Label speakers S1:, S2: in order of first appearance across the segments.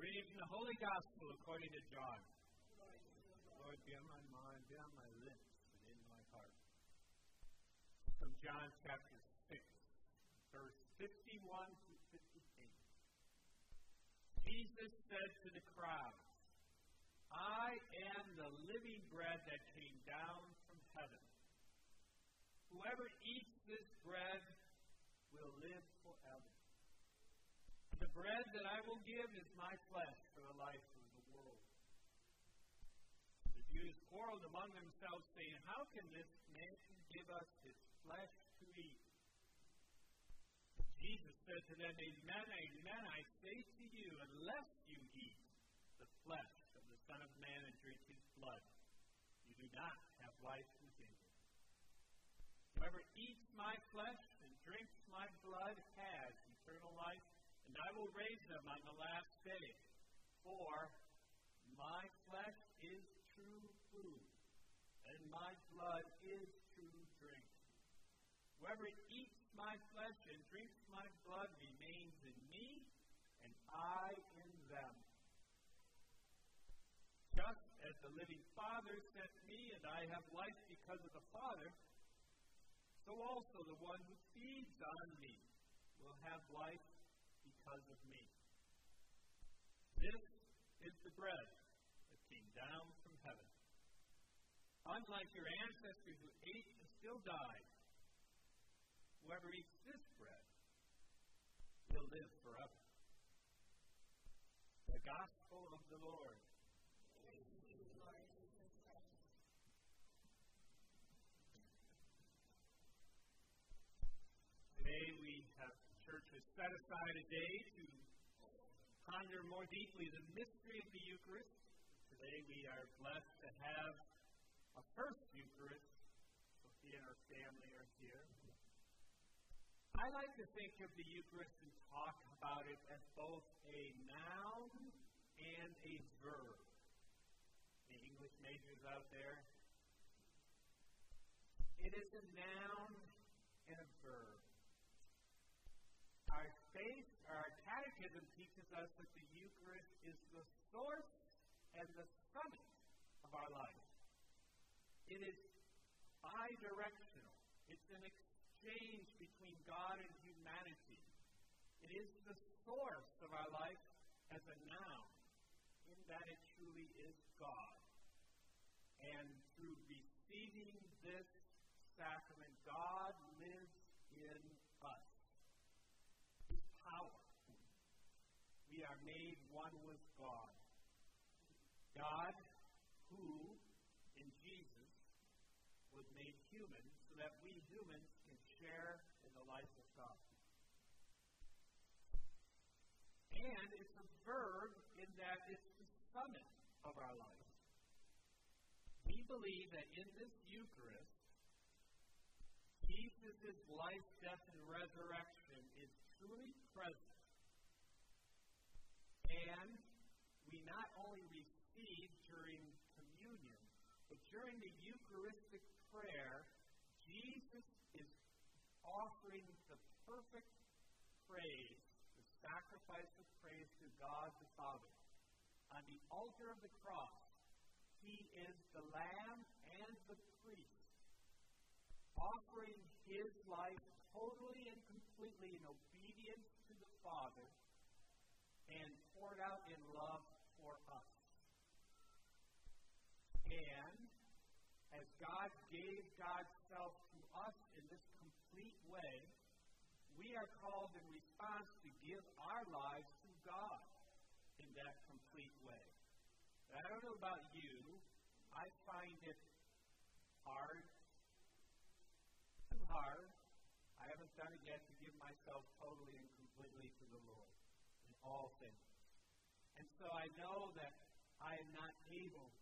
S1: reading from the Holy Gospel according to John. Lord, be on my mind, be on my lips, and in my heart. From John chapter 6, verse 51 to 58. Jesus said to the crowd, I am the living bread that came down from heaven. Whoever eats this bread will live bread that I will give is my flesh for the life of the world. The Jews quarreled among themselves, saying, How can this man give us his flesh to eat? Jesus said to them, Amen, amen, I say to you, unless you eat the flesh of the Son of Man and drink his blood, you do not have life within you. Whoever eats my flesh and drinks my blood has eternal life, and I will raise them on the last day. For my flesh is true food, and my blood is true drink. Whoever eats my flesh and drinks my blood remains in me, and I in them. Just as the living Father sent me, and I have life because of the Father, so also the one who feeds on me will have life because of me. This is the bread that came down from heaven. Unlike your ancestors who ate and still died, whoever eats this bread will live forever. The gospel of the Lord. Today we have church has set aside a day to ponder more deeply the mystery of the Eucharist. Today we are blessed to have a first Eucharist. Sophia and her family are here. I like to think of the Eucharist and talk about it as both a noun and a verb. The English majors out there. It is a noun and a verb. Our faith, our catechism teaches us that the Eucharist is the source and the summit of our life. It is bidirectional. It's an exchange between God and humanity. It is the source of our life as a noun, in that it truly is God. And through receiving this sacrament, God lives in us. His power. We are made one with God. God, who in Jesus was made human so that we humans can share in the life of God. And it's a verb in that it's the summit of our life. We believe that in this Eucharist, Jesus' life, death, and resurrection is truly present. And we not only receive during communion, but during the Eucharistic prayer, Jesus is offering the perfect praise, the sacrifice of praise to God the Father. On the altar of the cross, he is the lamb and the priest, offering his life totally and completely in obedience to the Father and poured out in love for us. And as God gave God's self to us in this complete way, we are called in response to give our lives to God in that complete way. I don't know about you, I find it hard, too hard. I haven't done it yet to give myself totally and completely to the Lord in all things. And so I know that I am not able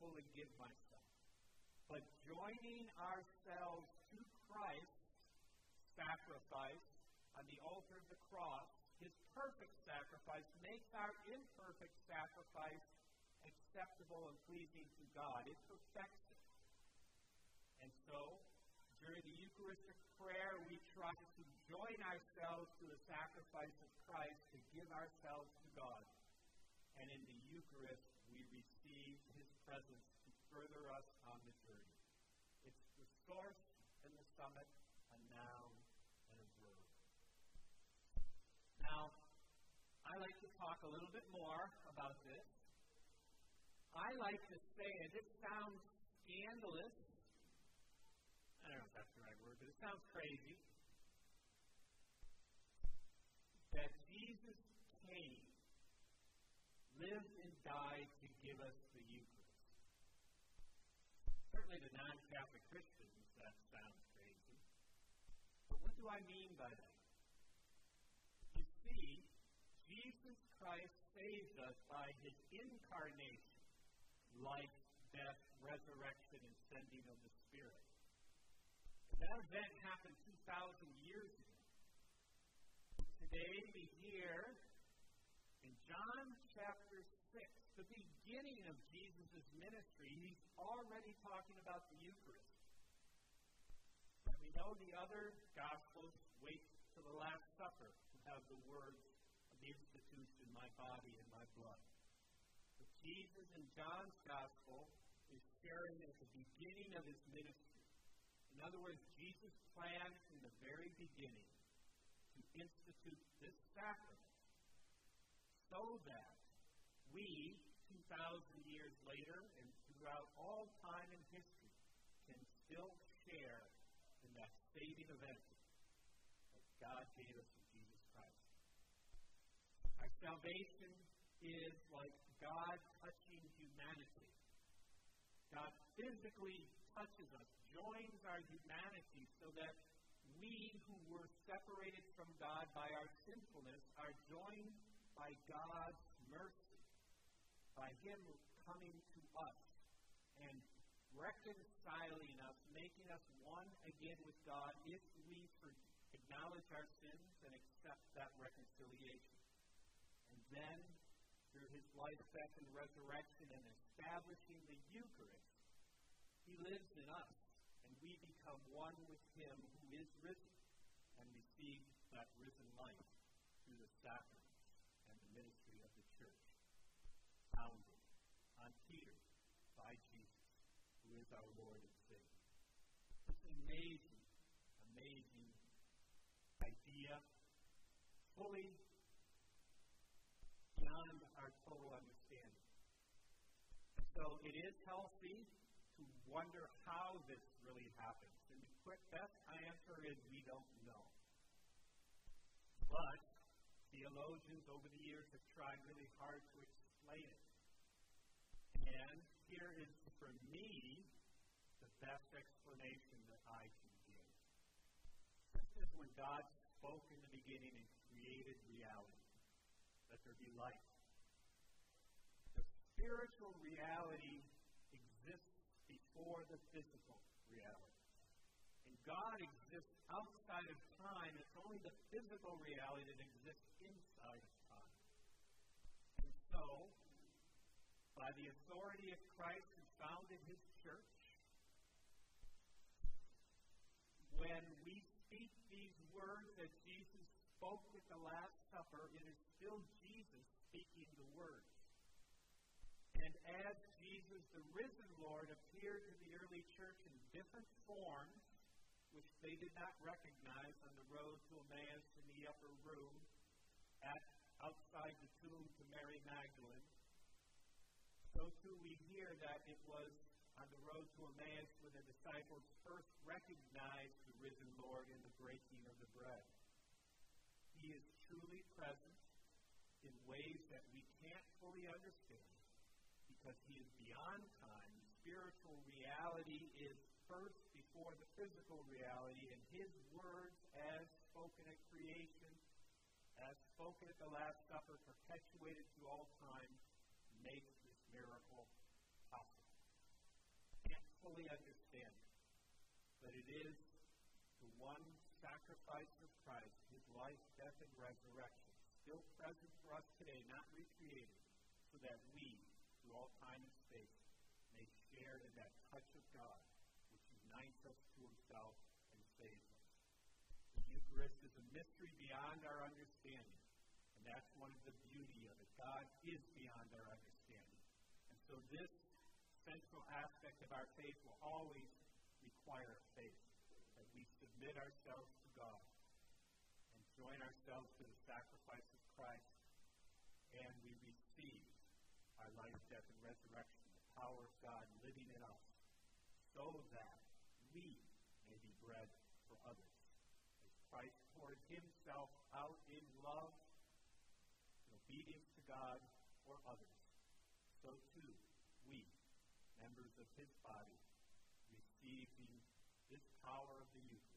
S1: fully give myself. But joining ourselves to Christ's sacrifice on the altar of the cross, his perfect sacrifice, makes our imperfect sacrifice acceptable and pleasing to God. It perfects it. And so, during the Eucharistic prayer, we try to join ourselves to the sacrifice of Christ to give ourselves to God. and in the Eucharist we receive his presence to further us on the journey. It's the source and the summit, a noun and a verb. Now, I like to talk a little bit more about this. I like to say, and it sounds scandalous. I don't know if that's the right word, but it sounds crazy. That Jesus came, lived, and died give us the Eucharist. Certainly to non Catholic Christians, that sounds crazy. But what do I mean by that? You see, Jesus Christ saved us by his incarnation, life, death, resurrection, and sending of the Spirit. That event happened 2,000 years ago. Today we hear in John chapter 6, the beginning of Jesus' ministry, he's already talking about the Eucharist. And we know the other Gospels wait to the Last Supper to have the words of the institution, my body and my blood. But Jesus in John's Gospel is sharing at the beginning of his ministry. In other words, Jesus planned from the very beginning to institute this sacrament so that we, 2,000 years later and throughout all time in history, can still share in that saving event that God gave us in Jesus Christ. Our salvation is like God touching humanity. God physically touches us, joins our humanity so that we who were separated from God by our sinfulness are joined by God's mercy, by Him coming to us and reconciling us, making us one again with God if we acknowledge our sins and accept that reconciliation. And then, through His life, death, and resurrection and establishing the Eucharist, He lives in us and we become one with Him who is risen and receive that risen life through the sacraments and the ministry of the church, founded on Peter by Jesus, who is our Lord and Savior. This amazing, amazing idea, fully beyond our total understanding. And so it is healthy to wonder how this really happens. And the quick best answer is we don't know. But theologians over the years have tried really hard to explain it. For me, the best explanation that I can give. This is when God spoke in the beginning and created reality. Let there be light. The spiritual reality exists before the physical reality. And God exists outside of time. It's only the physical reality that exists inside of time. And so, by the authority of Christ founded his church, when we speak these words that Jesus spoke at the Last Supper, it is still Jesus speaking the words. And as Jesus, the risen Lord, appeared to the early church in different forms, which they did not recognize on the road to Emmaus in the upper room, at outside the tomb to Mary Magdalene, so we hear that it was on the road to Emmaus where the disciples first recognized the risen Lord in the breaking of the bread. He is truly present in ways that we can't fully understand because he is beyond time. Spiritual reality is first before the physical reality, and his words, as spoken at creation, as spoken at the Last Supper, perpetuated through all time, this miracle possible. Can't fully understand it, but it is the one sacrifice of Christ, his life, death, and resurrection, still present for us today, not recreated, so that we through all time and space, may share in that touch of God which unites us to himself and saves us. The Eucharist is a mystery beyond our understanding, and that's one of the beauty of it. God is beyond our understanding. And so this central aspect of our faith will always require faith, that we submit ourselves to God and join ourselves to the sacrifice of Christ, and we receive our life, death, and resurrection, the power of God living in us, so that we may be bread for others. As Christ poured himself out in love, in obedience to God for others, so too we, members of his body, receiving this power of the we